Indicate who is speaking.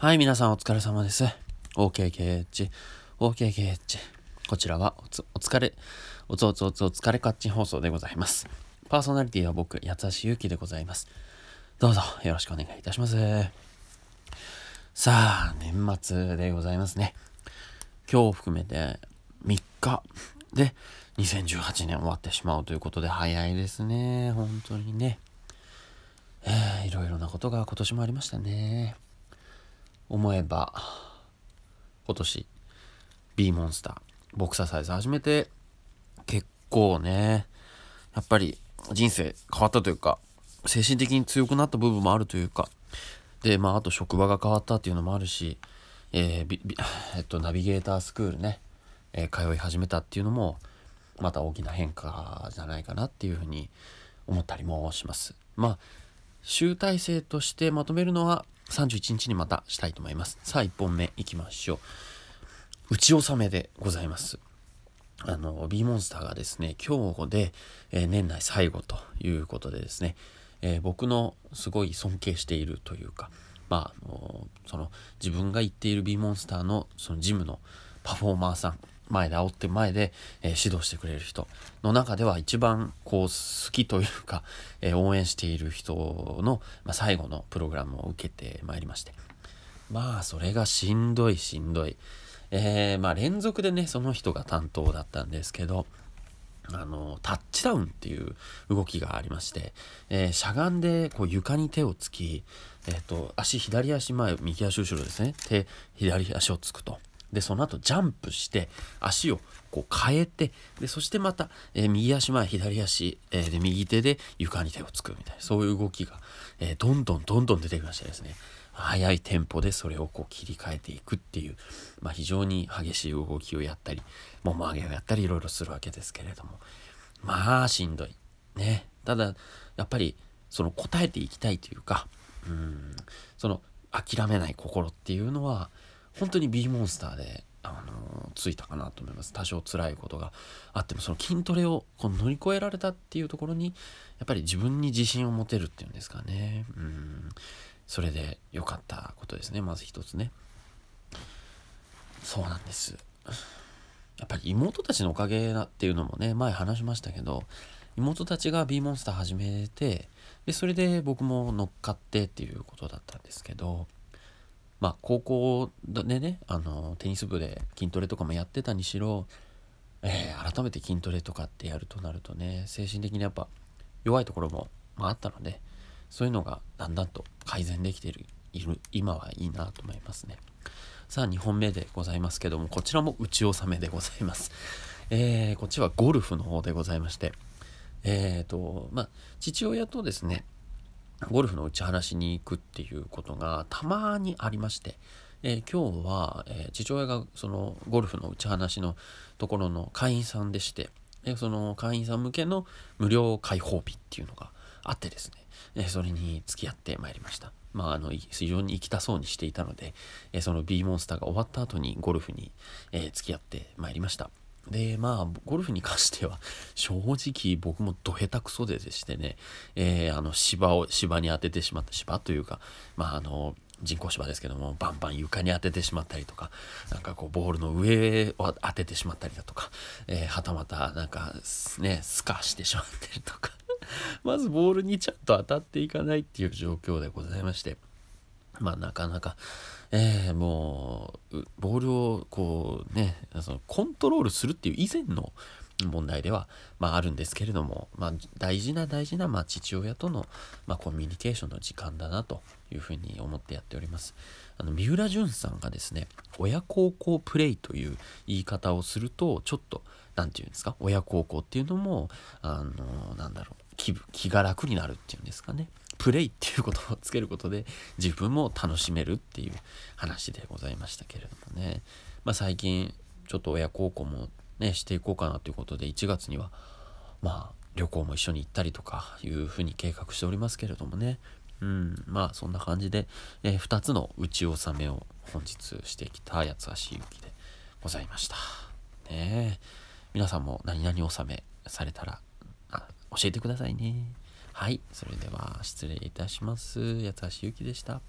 Speaker 1: はい、皆さんお疲れ様です。OKKH、OKKH。こちらはお疲れ、おつおつおつお疲れカッチン放送でございます。パーソナリティは僕、八橋ゆうきでございます。どうぞよろしくお願いいたします。さあ、年末でございますね。今日を含めて3日で2018年終わってしまうということで早いですね。本当にね。えー、いろいろなことが今年もありましたね。思えば今年 B モンスターボクサーサイズ始めて結構ねやっぱり人生変わったというか精神的に強くなった部分もあるというかでまああと職場が変わったっていうのもあるし、えー、えっと、ナビゲータースクールね、えー、通い始めたっていうのもまた大きな変化じゃないかなっていうふうに思ったりもします。まあ集大成としてまとめるのは31日にまたしたいと思います。さあ、1本目いきましょう。打ち納めでございます。あの、B モンスターがですね、今日で、えー、年内最後ということでですね、えー、僕のすごい尊敬しているというか、まあ、のその自分が言っている B モンスターのそのジムのパフォーマーさん、前で煽って前で、えー、指導してくれる人の中では一番こう好きというか、えー、応援している人の、まあ、最後のプログラムを受けてまいりまして。まあそれがしんどいしんどい、えー、まあ連続でねその人が担当だったんですけどあのタッチダウンっていう動きがありまして、えー、しゃがんでこう床に手をつき、えーと足左足前右足後ろですね。手左足をつくと。でその後ジャンプして足をこう変えてでそしてまた、えー、右足前左足、えー、で右手で床に手をつくみたいなそういう動きが、えー、どんどんどんどん出てきましてですね。速いテンポでそれをこう切り替えていくっていう、まあ、非常に激しい動きをやったりもも上げをやったりいろいろするわけですけれども。まあしんどい。ね。ただやっぱりその答えていきたいというかうんその諦めない心っていうのは本当に B モンスターで、あのついたかなと思います。多少辛いことがあってもその筋トレをこう乗り越えられたっていうところにやっぱり自分に自信を持てるっていうんですかね。うん。それで良かったことですね。まず一つね。そうなんです。やっぱり妹たちのおかげだっていうのもね前話しましたけど妹たちが B モンスター始めてでそれで僕も乗っかってっていうことだったんですけどまあ高校でねあのテニス部で筋トレとかもやってたにしろ、えー、改めて筋トレとかってやるとなるとね精神的にやっぱ弱いところも、まあ、あったのでそういうのがだんだんと改善できているいる今はいいなと思いますね。さあ2本目でございますけどもこちらも打ち納めでございます。えー、こっちはゴルフの方でございましてえっ、ー、とまあ父親とですねゴルフの打ち話しに行くっていうことがたまにありまして、えー、今日は、えー、父親がそのゴルフの打ち話のところの会員さんでして、えその会員さん向けの無料開放日っていうのがあってですね、えそれに付き合ってまいりました。まあ、あの非常に行きたそうにしていたので、えその B モンスターが終わった後にゴルフに、え付き合ってまいりました。で、まあ、ゴルフに関しては、正直僕もど下手くそででしてね、えー、あの、芝を、芝に当ててしまった、芝というか、まあ、あの、人工芝ですけども、バンバン床に当ててしまったりとか、なんかこう、ボールの上を当ててしまったりだとか、えー、はたまた、なんか、ね、スカしてしまってるとか、まずボールにちゃんと当たっていかないっていう状況でございまして、まあ、なかなか、えー、もう、ボールをこうね、そのコントロールするっていう以前の問題では、まあ、あるんですけれども、まあ、大事な大事な、まあ、父親との、まあ、コミュニケーションの時間だなというふうに思ってやっております。あの三浦淳さんがですね親孝行プレイという言い方をするとちょっと何て言うんですか親孝行っていうのもあのなんだろう気気が楽になるっていうんですかね。プレイっていうことをつけることで自分も楽しめるっていう話でございましたけれどもね、まあ、最近ちょっと親孝行もねしていこうかなということで1月にはまあ旅行も一緒に行ったりとかいうふうに計画しておりますけれどもね。うんまあそんな感じで、えー、2つの打ち納めを本日してきた八橋ゆきでございました。ね皆さんも何々納めされたら教えてくださいね。はい。それでは失礼いたします。八橋ゆきでした。